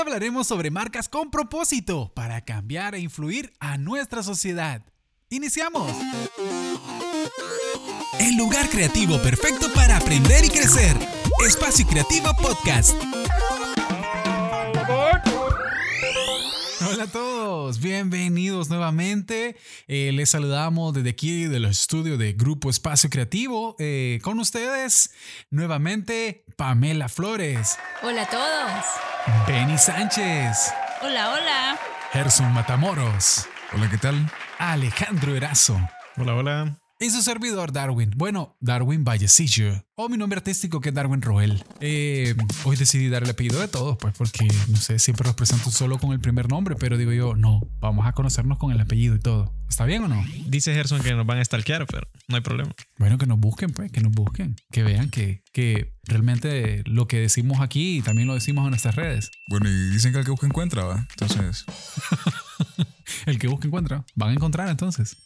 hablaremos sobre marcas con propósito para cambiar e influir a nuestra sociedad. ¡Iniciamos! El lugar creativo perfecto para aprender y crecer. Espacio Creativo Podcast. Bienvenidos nuevamente. Eh, les saludamos desde aquí de los estudios de Grupo Espacio Creativo. Eh, con ustedes nuevamente Pamela Flores. Hola a todos. Benny Sánchez. Hola, hola. Gerson Matamoros. Hola, ¿qué tal? Alejandro Erazo. Hola, hola. Y su servidor Darwin. Bueno, Darwin Vallecillo. O mi nombre artístico que es Darwin Roel. Eh, hoy decidí dar el apellido de todos, pues porque, no sé, siempre los presento solo con el primer nombre, pero digo yo, no, vamos a conocernos con el apellido y todo. ¿Está bien o no? Dice Gerson que nos van a stalkear, pero no hay problema. Bueno, que nos busquen, pues, que nos busquen. Que vean que, que realmente lo que decimos aquí también lo decimos en nuestras redes. Bueno, y dicen que el que busca encuentra, ¿va? Entonces... el que busca encuentra. Van a encontrar entonces.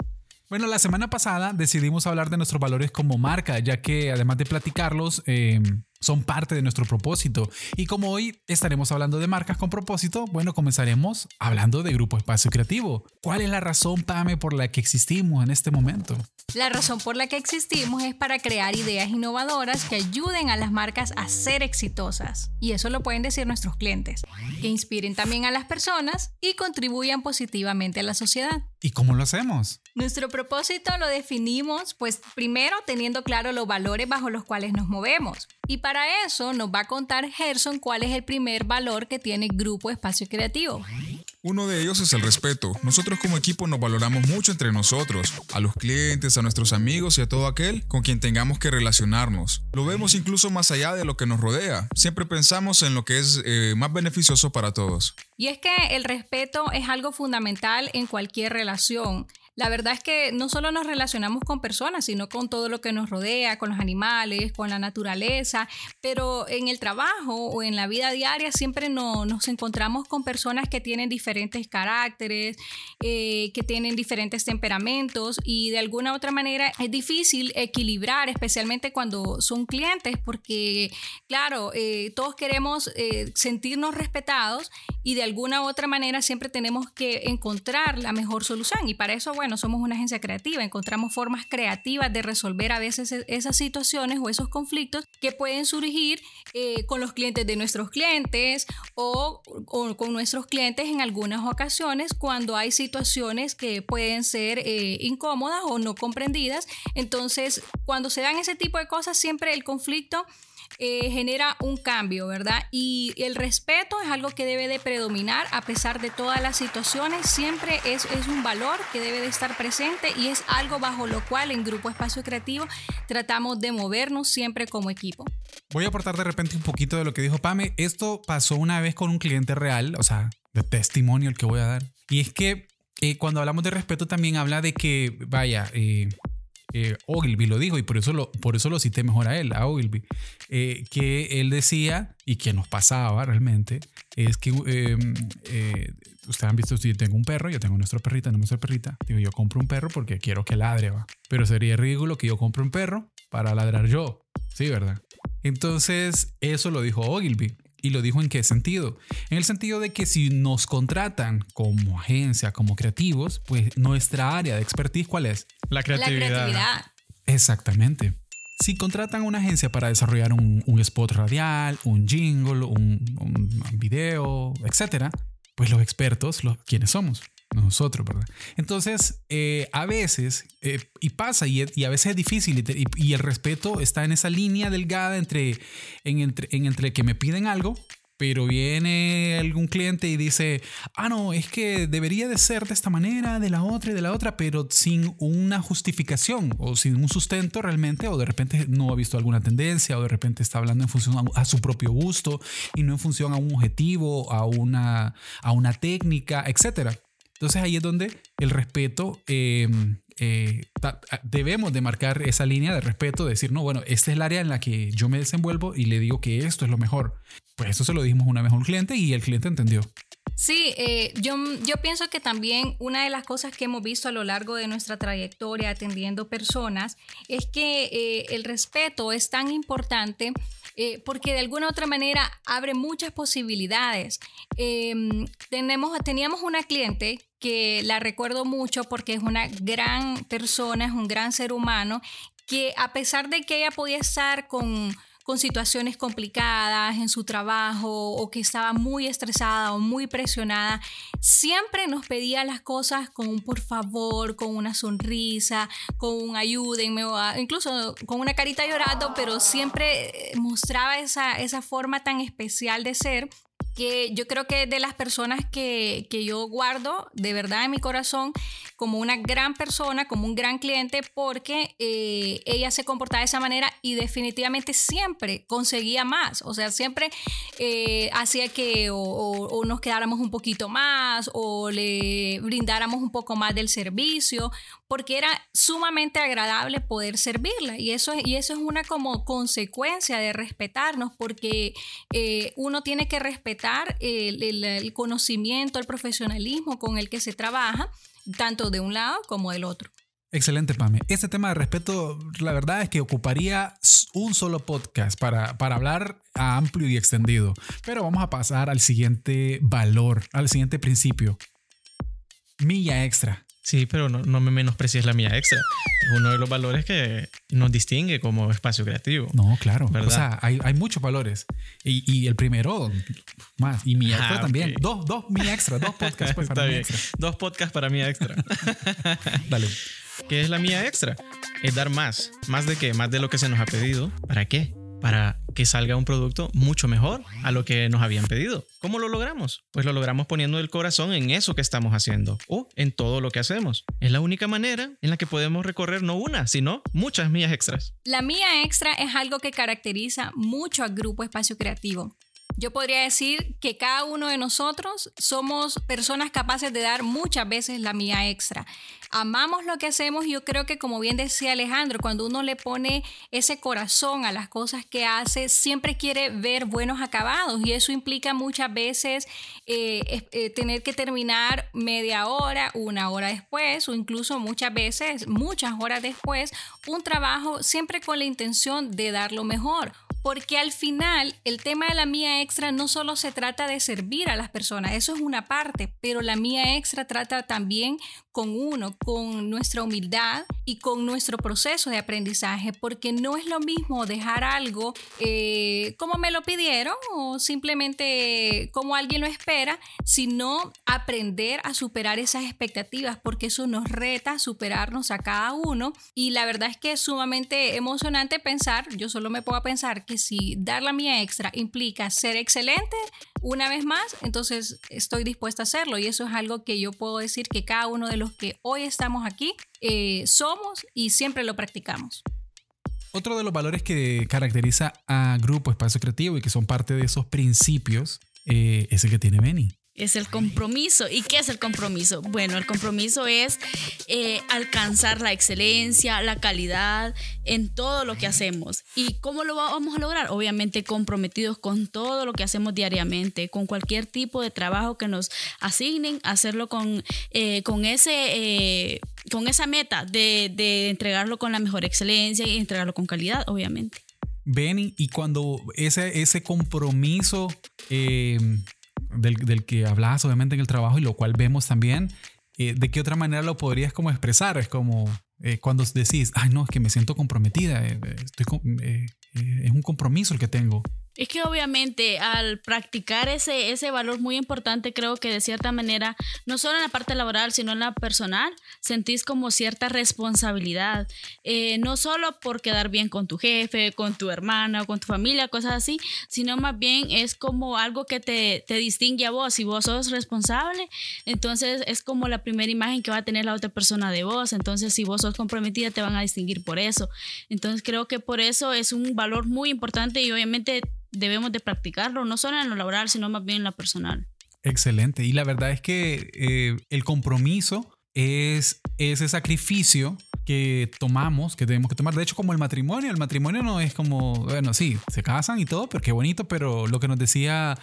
Bueno, la semana pasada decidimos hablar de nuestros valores como marca, ya que además de platicarlos, eh, son parte de nuestro propósito. Y como hoy estaremos hablando de marcas con propósito, bueno, comenzaremos hablando de Grupo Espacio Creativo. ¿Cuál es la razón, Pame, por la que existimos en este momento? La razón por la que existimos es para crear ideas innovadoras que ayuden a las marcas a ser exitosas. Y eso lo pueden decir nuestros clientes, que inspiren también a las personas y contribuyan positivamente a la sociedad. ¿Y cómo lo hacemos? Nuestro propósito lo definimos, pues primero teniendo claro los valores bajo los cuales nos movemos. Y para eso nos va a contar Gerson cuál es el primer valor que tiene Grupo Espacio Creativo. Uno de ellos es el respeto. Nosotros como equipo nos valoramos mucho entre nosotros, a los clientes, a nuestros amigos y a todo aquel con quien tengamos que relacionarnos. Lo vemos incluso más allá de lo que nos rodea. Siempre pensamos en lo que es eh, más beneficioso para todos. Y es que el respeto es algo fundamental en cualquier relación. La verdad es que no solo nos relacionamos con personas, sino con todo lo que nos rodea, con los animales, con la naturaleza, pero en el trabajo o en la vida diaria siempre no, nos encontramos con personas que tienen diferentes caracteres, eh, que tienen diferentes temperamentos y de alguna u otra manera es difícil equilibrar, especialmente cuando son clientes, porque claro, eh, todos queremos eh, sentirnos respetados y de alguna u otra manera siempre tenemos que encontrar la mejor solución y para eso, bueno, bueno, somos una agencia creativa, encontramos formas creativas de resolver a veces e-, esas situaciones o esos conflictos que pueden surgir eh, con los clientes de nuestros clientes o, con nuestros clientes en algunas ocasiones cuando hay situaciones que pueden ser eh, incómodas o no comprendidas. Entonces, cuando se dan ese tipo de cosas, siempre el conflicto eh, genera un cambio, ¿verdad? Y el respeto es algo que debe de predominar a pesar de todas las situaciones, siempre es, es un valor que debe de estar presente y es algo bajo lo cual en Grupo Espacio Creativo tratamos de movernos siempre como equipo. Voy a aportar de repente un poquito de lo que dijo Pame. Esto pasó una vez con un cliente real, o sea, de testimonio el que voy a dar. Y es que eh, cuando hablamos de respeto también habla de que, vaya, eh, eh, Ogilvy lo dijo y por eso lo, por eso lo cité mejor a él, a Ogilvy, eh, que él decía y que nos pasaba realmente es que em, eh, ustedes han visto yo tengo un perro, yo tengo nuestra perrita, no nuestra perrita, digo yo compro un perro porque quiero que ladre, va. Pero sería ridículo que yo compre un perro para ladrar yo, sí, ¿verdad? Entonces, eso lo dijo Ogilvy. ¿Y lo dijo en qué sentido? En el sentido de que si nos contratan como agencia, como creativos, pues nuestra área de expertise, ¿cuál es? La creatividad. La creatividad. Exactamente. Si contratan una agencia para desarrollar un, spot radial, un jingle, un, un video, etcétera, pues los expertos, los, ¿quiénes somos? nosotros, ¿verdad? Entonces, eh, a veces, eh, y pasa, y, a veces es difícil, y, el respeto está en esa línea delgada entre en, entre, en entre que me piden algo, pero viene algún cliente y dice, ah, no, es que debería de ser de esta manera, de la otra y de la otra, pero sin una justificación o sin un sustento realmente, o de repente no ha visto alguna tendencia, o de repente está hablando en función a, su propio gusto y no en función a un objetivo, a una, a una técnica, etcétera. Entonces ahí es donde el respeto, em, eh, debemos de marcar esa línea de respeto, de decir, no, bueno, esta es el área en la que yo me desenvuelvo y le digo que esto es lo mejor. Pues eso se lo dijimos una vez a un cliente y el cliente entendió. Sí, eh, yo, yo pienso que también una de las cosas que hemos visto a lo largo de nuestra trayectoria atendiendo personas es que eh, el respeto es tan importante eh, porque de alguna u otra manera abre muchas posibilidades. Em, tenemos, teníamos una cliente que la recuerdo mucho porque es una gran persona, es un gran ser humano, que a pesar de que ella podía estar con con situaciones complicadas en su trabajo o que estaba muy estresada o muy presionada, siempre nos pedía las cosas con un por favor, con una sonrisa, con un ayúdenme, incluso con una carita llorando, pero siempre mostraba esa, esa forma tan especial de ser que yo creo que de las personas que, que, yo guardo de verdad en mi corazón como una gran persona, como un gran cliente, porque eh, ella se comportaba de esa manera y definitivamente siempre conseguía más, o sea, siempre eh, hacía que o, o, nos quedáramos un poquito más o le brindáramos un poco más del servicio, porque era sumamente agradable poder servirla. Y eso, y eso es una como consecuencia de respetarnos, porque eh, uno tiene que respetar el, conocimiento, el profesionalismo con el que se trabaja, tanto de un lado como del otro. Excelente, Pame. Este tema de respeto, la verdad es que ocuparía un solo podcast para, para hablar amplio y extendido. Pero vamos a pasar al siguiente valor, al siguiente principio. Milla extra. Sí, pero no, no me menosprecies la mía extra. Es uno de los valores que nos distingue como espacio creativo. No, claro. ¿verdad? O sea, hay, hay muchos valores. Y, y, el primero, más. Y mi extra ah, también. Dos, dos mi extra. Dos podcasts pues, para mi extra. Dos podcasts para mi extra. Dale. ¿Qué es la mía extra? Es dar más. ¿Más de qué? Más de lo que se nos ha pedido. ¿Para qué? Para que salga un producto mucho mejor a lo que nos habían pedido. ¿Cómo lo logramos? Pues lo logramos poniendo el corazón en eso que estamos haciendo o en todo lo que hacemos. Es la única manera en la que podemos recorrer no una, sino muchas millas extras. La mía extra es algo que caracteriza mucho al grupo Espacio Creativo. Yo podría decir que cada uno de nosotros somos personas capaces de dar muchas veces la mía extra. Amamos lo que hacemos y yo creo que como bien decía Alejandro, cuando uno le pone ese corazón a las cosas que hace, siempre quiere ver buenos acabados y eso implica muchas veces eh, eh, tener que terminar media hora, una hora después o incluso muchas veces, muchas horas después, un trabajo siempre con la intención de dar lo mejor porque al final el tema de la mía extra no solo se trata de servir a las personas, eso es una parte, pero la mía extra trata también con uno, con nuestra humildad y con nuestro proceso de aprendizaje, porque no es lo mismo dejar algo eh, como me lo pidieron o simplemente como alguien lo espera, sino aprender a superar esas expectativas, porque eso nos reta a superarnos a cada uno. Y la verdad es que es sumamente emocionante pensar, yo solo me puedo pensar que si dar la mía extra implica ser excelente, una vez más, entonces estoy dispuesta a hacerlo. Y eso es algo que yo puedo decir que cada uno de los que hoy estamos aquí eh, somos y siempre lo practicamos. Otro de los valores que caracteriza a Grupo Espacio Creativo y que son parte de esos principios eh, es el que tiene Benny es el compromiso. ¿Y qué es el compromiso? Bueno, el compromiso es eh, alcanzar la excelencia, la calidad en todo lo que hacemos. ¿Y cómo lo vamos a lograr? Obviamente comprometidos con todo lo que hacemos diariamente, con cualquier tipo de trabajo que nos asignen, hacerlo con, eh, con, ese, eh, con esa meta de, de entregarlo con la mejor excelencia y entregarlo con calidad, obviamente. Benny, y cuando ese, ese compromiso del, que hablabas obviamente en el trabajo y lo cual vemos también, eh, ¿de qué otra manera lo podrías como expresar? Es como eh, cuando decís, ay no, es que me siento comprometida, eh, estoy, es un compromiso el que tengo. Es que obviamente al practicar ese, ese valor muy importante, creo que de cierta manera, no solo en la parte laboral, sino en la personal, sentís como cierta responsabilidad. Eh, no solo por quedar bien con tu jefe, con tu hermana, con tu familia, cosas así, sino más bien es como algo que te, te distingue a vos. Si vos sos responsable, entonces es como la primera imagen que va a tener la otra persona de vos. Entonces, si vos sos comprometida, te van a distinguir por eso. Entonces, creo que por eso es un valor muy importante y obviamente debemos de practicarlo, no solo en lo laboral, sino más bien en lo personal. Excelente. Y la verdad es que eh, el compromiso es ese sacrificio que tomamos, que tenemos que tomar. De hecho, como el matrimonio, el matrimonio no es como, bueno, sí, se casan y todo, pero qué bonito, pero lo que nos decía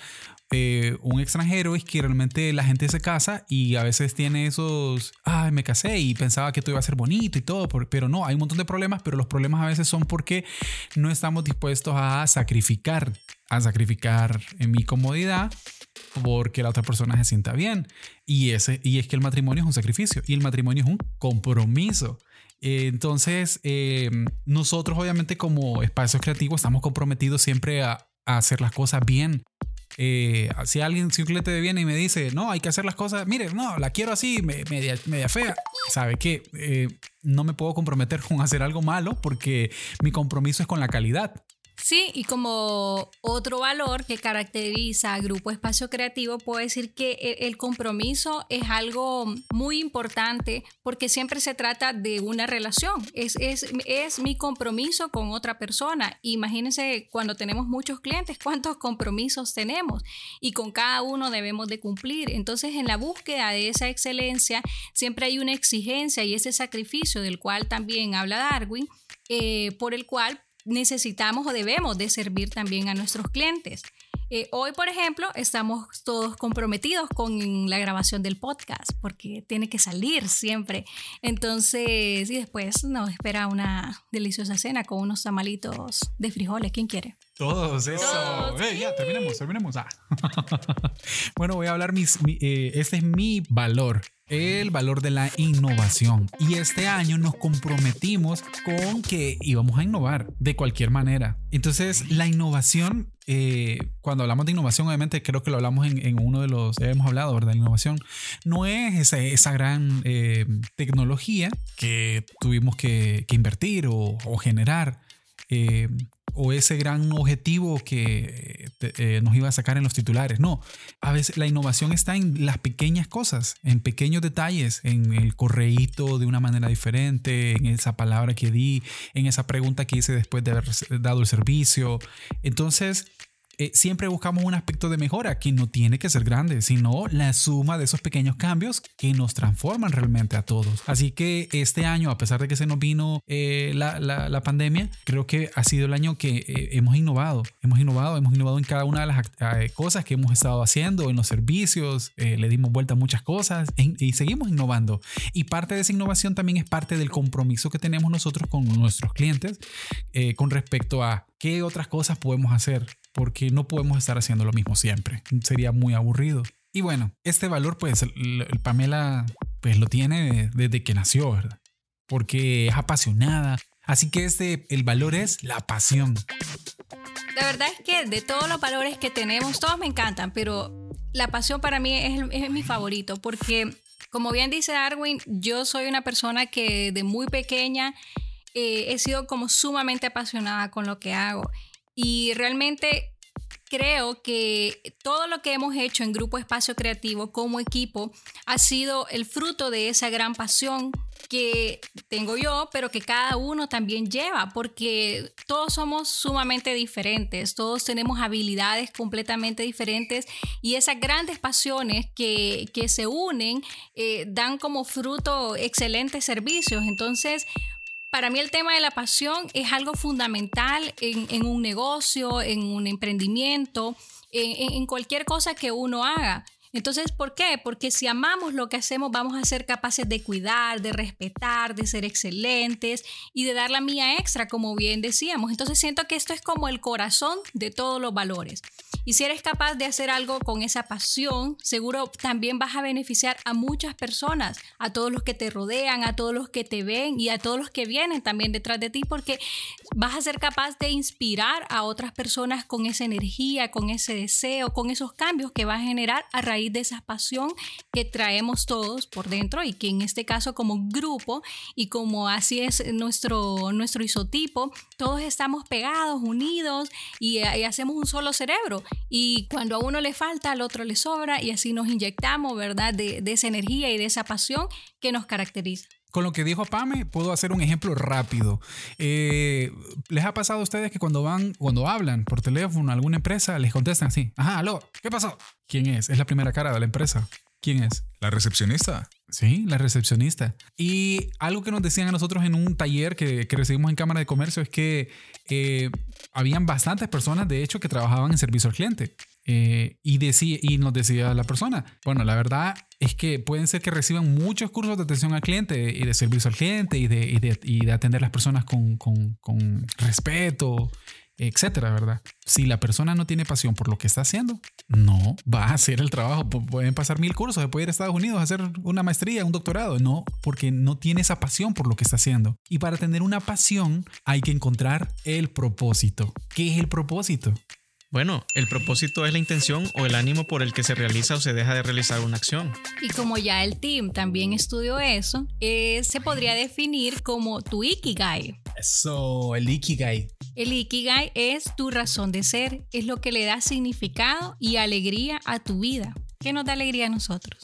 eh, un extranjero es que realmente la gente se casa y a veces tiene esos, ay, me casé y pensaba que todo iba a ser bonito y todo, pero no, hay un montón de problemas, pero los problemas a veces son porque no estamos dispuestos a sacrificar, a sacrificar en mi comodidad porque la otra persona se sienta bien. Y, ese, y es que el matrimonio es un sacrificio y el matrimonio es un compromiso. Entonces, eh, nosotros obviamente como espacios creativos estamos comprometidos siempre a, a hacer las cosas bien eh, si alguien, si un cliente viene y me dice, no, hay que hacer las cosas, mire, no, la quiero así, media, media fea, sabe que eh, no me puedo comprometer con hacer algo malo porque mi compromiso es con la calidad. Sí, y como otro valor que caracteriza a Grupo Espacio Creativo, puedo decir que e, el compromiso es algo muy importante porque siempre se trata de una relación. Es, es, es mi compromiso con otra persona. Imagínense cuando tenemos muchos clientes, cuántos compromisos tenemos y con cada uno debemos de cumplir. Entonces, en la búsqueda de esa excelencia, siempre hay una exigencia y ese sacrificio del cual también habla Darwin, eh, por el cual necesitamos o debemos de servir también a nuestros clientes. Eh, hoy, por ejemplo, estamos todos comprometidos con la grabación del podcast porque tiene que salir siempre. Entonces, y después nos espera una deliciosa cena con unos tamalitos de frijoles. ¿Quién quiere? Todos, eso. ya, terminemos, terminemos. Ah. bueno, voy a hablar, mis, eh, este es mi valor el valor de la innovación. Y este año nos comprometimos con que íbamos a innovar de cualquier manera. Entonces, la innovación, eh, cuando hablamos de innovación, obviamente creo que lo hablamos en, uno de los, hemos hablado, ¿verdad? Innovación no es esa, esa gran eh, tecnología que tuvimos que, invertir o, generar. Eh, o ese gran objetivo que eh, nos iba a sacar en los titulares. No, a veces la innovación está en las pequeñas cosas, en pequeños detalles, en el correíto de una manera diferente, en esa palabra que di, en esa pregunta que hice después de haber dado el servicio. Entonces, eh, siempre buscamos un aspecto de mejora que no tiene que ser grande, sino la suma de esos pequeños cambios que nos transforman realmente a todos. Así que este año, a pesar de que se nos vino eh, la, la, pandemia, creo que ha sido el año que eh, hemos innovado. Hemos innovado, hemos innovado en cada una de las cosas que hemos estado haciendo, en los servicios, le dimos vuelta a muchas cosas y seguimos innovando. Y parte de esa innovación también es parte del compromiso que tenemos nosotros con nuestros clientes con respecto a qué otras cosas podemos hacer porque no podemos estar haciendo lo mismo siempre. Sería muy aburrido. Y bueno, este valor, pues, el, Pamela, pues lo tiene desde que nació, ¿verdad? Porque es apasionada. Así que este, el valor es la pasión. La verdad es que de todos los valores que tenemos, todos me encantan, pero la pasión para mí es, mi favorito, porque como bien dice Darwin, yo soy una persona que de muy pequeña eh, he sido como sumamente apasionada con lo que hago. Y realmente creo que todo lo que hemos hecho en Grupo Espacio Creativo como equipo ha sido el fruto de esa gran pasión que tengo yo, pero que cada uno también lleva, porque todos somos sumamente diferentes, todos tenemos habilidades completamente diferentes y esas grandes pasiones que, se unen eh, dan como fruto excelentes servicios. Entonces, para mí el tema de la pasión es algo fundamental en, un negocio, en un emprendimiento, en, cualquier cosa que uno haga. Entonces, ¿por qué? Porque si amamos lo que hacemos, vamos a ser capaces de cuidar, de respetar, de ser excelentes y de dar la mía extra, como bien decíamos. Entonces, siento que esto es como el corazón de todos los valores. Y si eres capaz de hacer algo con esa pasión, seguro también vas a beneficiar a muchas personas, a todos los que te rodean, a todos los que te ven y a todos los que vienen también detrás de ti, porque vas a ser capaz de inspirar a otras personas con esa energía, con ese deseo, con esos cambios que va a generar a raíz de esa pasión que traemos todos por dentro y que en este caso como grupo y como así es nuestro, nuestro isotipo, todos estamos pegados, unidos y, y hacemos un solo cerebro. Y cuando a uno le falta, al otro le sobra y así nos inyectamos, ¿verdad? De, esa energía y de esa pasión que nos caracteriza. Con lo que dijo Pame, puedo hacer un ejemplo rápido. Eh, ¿Les ha pasado a ustedes que cuando van, cuando hablan por teléfono a alguna empresa, les contestan así? Ajá, aló, ¿qué pasó? ¿Quién es? Es la primera cara de la empresa. ¿Quién es? La recepcionista. Sí, la recepcionista. Y algo que nos decían a nosotros en un taller que, que recibimos en Cámara de Comercio es que eh, habían bastantes personas, de hecho, que trabajaban en servicio al cliente. Eh, y, decía, y nos decía la persona, bueno, la verdad es que pueden ser que reciban muchos cursos de atención al cliente y de servicio al cliente y de, y de, y de atender a las personas con, con, con respeto, etcétera, ¿verdad? Si la persona no tiene pasión por lo que está haciendo, no va a hacer el trabajo. Pueden pasar mil cursos, se puede ir a Estados Unidos a hacer una maestría, un doctorado. No, porque no tiene esa pasión por lo que está haciendo. Y para tener una pasión hay que encontrar el propósito. ¿Qué es el propósito? Bueno, el propósito es la intención o el ánimo por el que se realiza o se deja de realizar una acción. Y como ya el team también estudió eso, eh, se podría definir como tu Ikigai. Eso, el Ikigai. El Ikigai es tu razón de ser, es lo que le da significado y alegría a tu vida. ¿Qué nos da alegría a nosotros?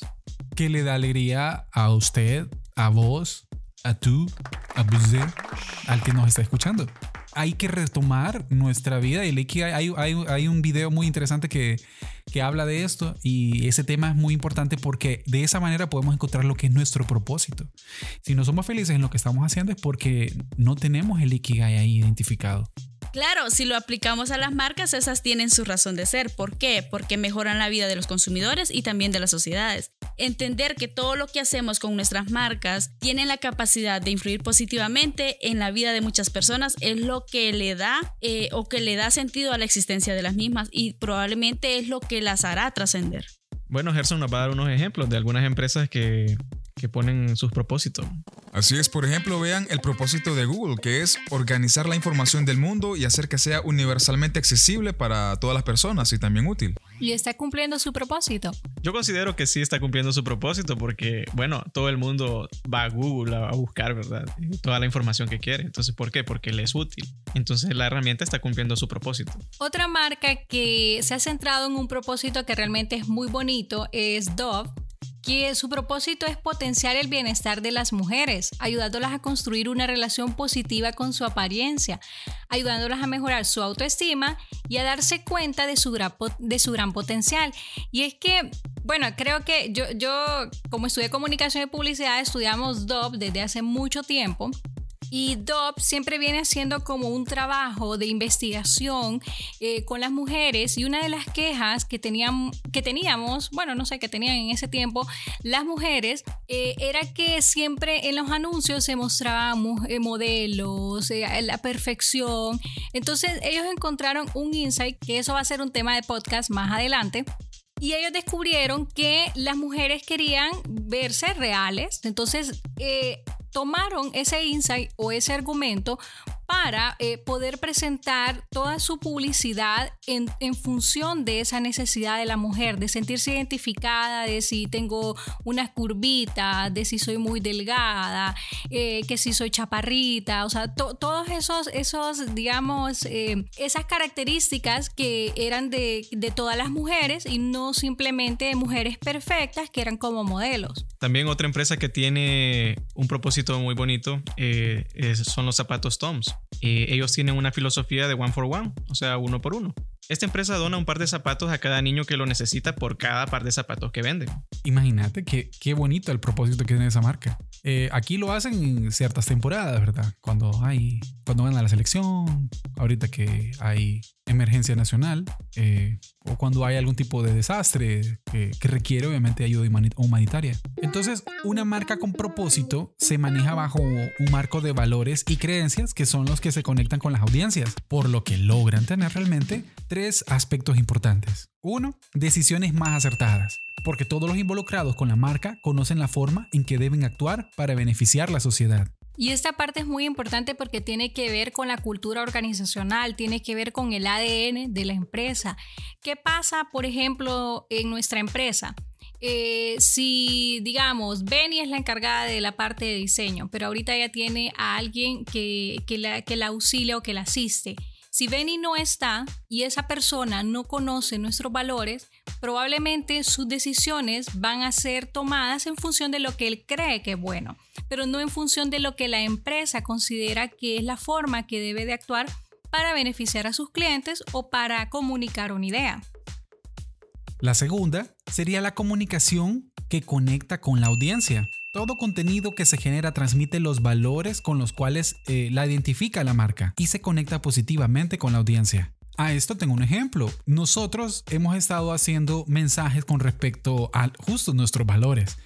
¿Qué le da alegría a usted, a vos, a tú, a usted, al que nos está escuchando? Hay que retomar nuestra vida y hay, hay, hay un video muy interesante que, que habla de esto y ese tema es muy importante porque de esa manera podemos encontrar lo que es nuestro propósito. Si no somos felices en lo que estamos haciendo es porque no tenemos el Ikigai ahí identificado. Claro, si lo aplicamos a las marcas, esas tienen su razón de ser. ¿Por qué? Porque mejoran la vida de los consumidores y también de las sociedades. Entender que todo lo que hacemos con nuestras marcas tiene la capacidad de influir positivamente en la vida de muchas personas es lo que le da eh, o que le da sentido a la existencia de las mismas y probablemente es lo que las hará trascender. Bueno, Gerson nos va a dar unos ejemplos de algunas empresas que que ponen sus propósitos. Así es, por ejemplo, vean el propósito de Google, que es organizar la información del mundo y hacer que sea universalmente accesible para todas las personas y también útil. ¿Y está cumpliendo su propósito? Yo considero que sí está cumpliendo su propósito porque, bueno, todo el mundo va a Google a buscar, ¿verdad? Toda la información que quiere. Entonces, ¿por qué? Porque le es útil. Entonces, la herramienta está cumpliendo su propósito. Otra marca que se ha centrado en un propósito que realmente es muy bonito es Dove que su propósito es potenciar el bienestar de las mujeres, ayudándolas a construir una relación positiva con su apariencia, ayudándolas a mejorar su autoestima y a darse cuenta de su gran, de su gran potencial. Y es que, bueno, creo que yo, yo como estudié comunicación y publicidad, estudiamos DOP desde hace mucho tiempo y DOP siempre viene haciendo como un trabajo de investigación eh, con las mujeres y una de las quejas que, tenían, que teníamos, bueno, no sé, que tenían en ese tiempo las mujeres, eh, era que siempre en los anuncios se mostraban eh, modelos, la perfección. Entonces ellos encontraron un insight, que eso va a ser un tema de podcast más adelante, y ellos descubrieron que las mujeres querían verse reales. Entonces, tomaron ese insight o ese argumento para eh, poder presentar toda su publicidad en, función de esa necesidad de la mujer, de sentirse identificada, de si tengo unas curvitas, de si soy muy delgada, eh, que si soy chaparrita, o sea, todos esos, esos, digamos, eh, esas características que eran de, de todas las mujeres y no simplemente de mujeres perfectas que eran como modelos. También otra empresa que tiene un propósito muy bonito son los zapatos Toms. Eh, ellos tienen una filosofía de one for one, o sea, uno por uno. Esta empresa dona un par de zapatos a cada niño que lo necesita por cada par de zapatos que venden. Imagínate qué, qué bonito el propósito que tiene esa marca. Eh, aquí lo hacen en ciertas temporadas, ¿verdad? Cuando hay, cuando van a la selección, ahorita que hay emergencia nacional, eh, o cuando hay algún tipo de desastre que, que requiere obviamente ayuda humanitaria. Entonces, una marca con propósito se maneja bajo un marco de valores y creencias que son los que se conectan con las audiencias, por lo que logran tener realmente tres aspectos importantes. Uno, decisiones más acertadas, porque todos los involucrados con la marca conocen la forma en que deben actuar para beneficiar la sociedad. Y esta parte es muy importante porque tiene que ver con la cultura organizacional, tiene que ver con el ADN de la empresa. ¿Qué pasa, por ejemplo, en nuestra empresa? Eh, si, digamos, Benny es la encargada de la parte de diseño, pero ahorita ya tiene a alguien que, que, la, que la auxilia o que la asiste si Benny no está y esa persona no conoce nuestros valores, probablemente sus decisiones van a ser tomadas en función de lo que él cree que es bueno, pero no en función de lo que la empresa considera que es la forma que debe de actuar para beneficiar a sus clientes o para comunicar una idea. La segunda sería la comunicación que conecta con la audiencia. Todo contenido que se genera transmite los valores con los cuales eh, la identifica la marca y se conecta positivamente con la audiencia. A esto tengo un ejemplo. Nosotros hemos estado haciendo mensajes con respecto a justo nuestros valores,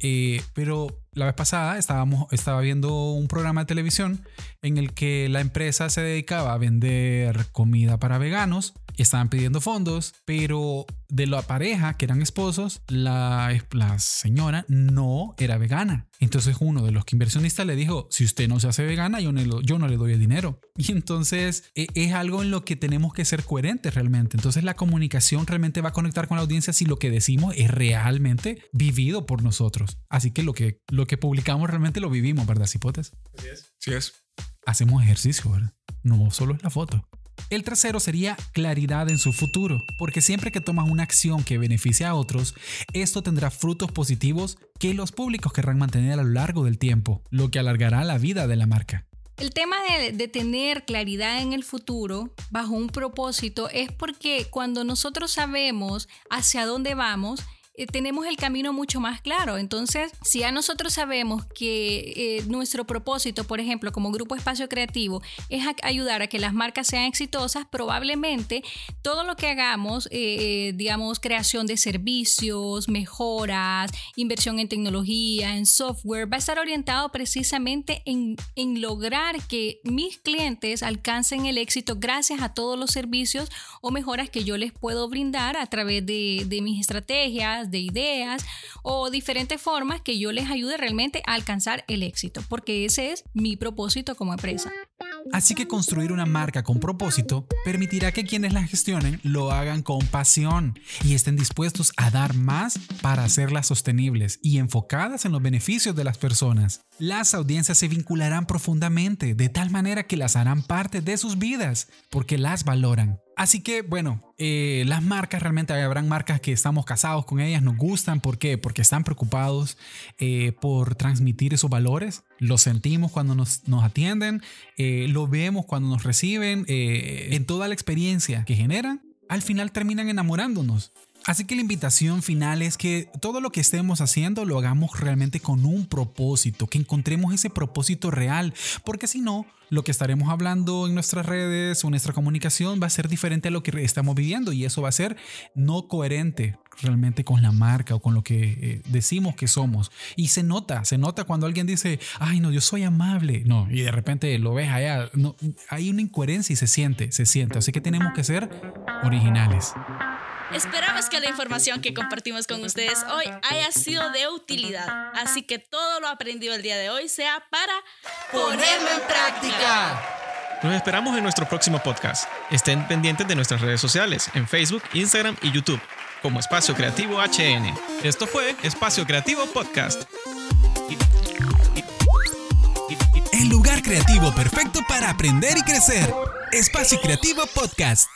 eh, pero la vez pasada estábamos, estaba viendo un programa de televisión en el que la empresa se dedicaba a vender comida para veganos estaban pidiendo fondos, pero de la pareja, que eran esposos, la, la señora no era vegana. Entonces uno de los inversionistas le dijo, si usted no se hace vegana, yo no, yo no le doy el dinero. Y entonces e, es algo en lo que tenemos que ser coherentes realmente. Entonces la comunicación realmente va a conectar con la audiencia si lo que decimos es realmente vivido por nosotros. Así que lo que, lo que publicamos realmente lo vivimos, ¿verdad, Cipotes? Así es. Sí es. Hacemos ejercicio, ¿verdad? No solo es la foto. El tercero sería claridad en su futuro, porque siempre que tomas una acción que beneficie a otros, esto tendrá frutos positivos que los públicos querrán mantener a lo largo del tiempo, lo que alargará la vida de la marca. El tema de, tener claridad en el futuro bajo un propósito es porque cuando nosotros sabemos hacia dónde vamos, tenemos el camino mucho más claro. Entonces, si a nosotros sabemos que eh, nuestro propósito, por ejemplo, como grupo espacio creativo, es ayudar a que las marcas sean exitosas, probablemente todo lo que hagamos, eh, digamos, creación de servicios, mejoras, inversión en tecnología, en software, va a estar orientado precisamente en, en lograr que mis clientes alcancen el éxito gracias a todos los servicios o mejoras que yo les puedo brindar a través de, de mis estrategias, de ideas o diferentes formas que yo les ayude realmente a alcanzar el éxito, porque ese es mi propósito como empresa. Así que construir una marca con propósito permitirá que quienes la gestionen lo hagan con pasión y estén dispuestos a dar más para hacerlas sostenibles y enfocadas en los beneficios de las personas. Las audiencias se vincularán profundamente de tal manera que las harán parte de sus vidas porque las valoran. Así que bueno, eh, las marcas realmente habrán marcas que estamos casados con ellas, nos gustan. ¿Por qué? Porque están preocupados eh, por transmitir esos valores. Lo sentimos cuando nos, atienden, eh, lo vemos cuando nos reciben, en toda la experiencia que generan. Al final terminan enamorándonos. Así que la invitación final es que todo lo que estemos haciendo lo hagamos realmente con un propósito, que encontremos ese propósito real, porque si no, lo que estaremos hablando en nuestras redes o nuestra comunicación va a ser diferente a lo que estamos viviendo y eso va a ser no coherente realmente con la marca o con lo que eh, decimos que somos. Y se nota, se nota cuando alguien dice, ay no, yo soy amable. No, y de repente lo ves allá, no, hay una incoherencia y se siente, se siente. Así que tenemos que ser originales. Esperamos que la información que compartimos con ustedes hoy haya sido de utilidad, así que todo lo aprendido el día de hoy sea para ponerlo en práctica. Nos esperamos en nuestro próximo podcast. Estén pendientes de nuestras redes sociales en Facebook, Instagram y YouTube como Espacio Creativo HN. Esto fue Espacio Creativo Podcast. El lugar creativo perfecto para aprender y crecer. Espacio Creativo Podcast.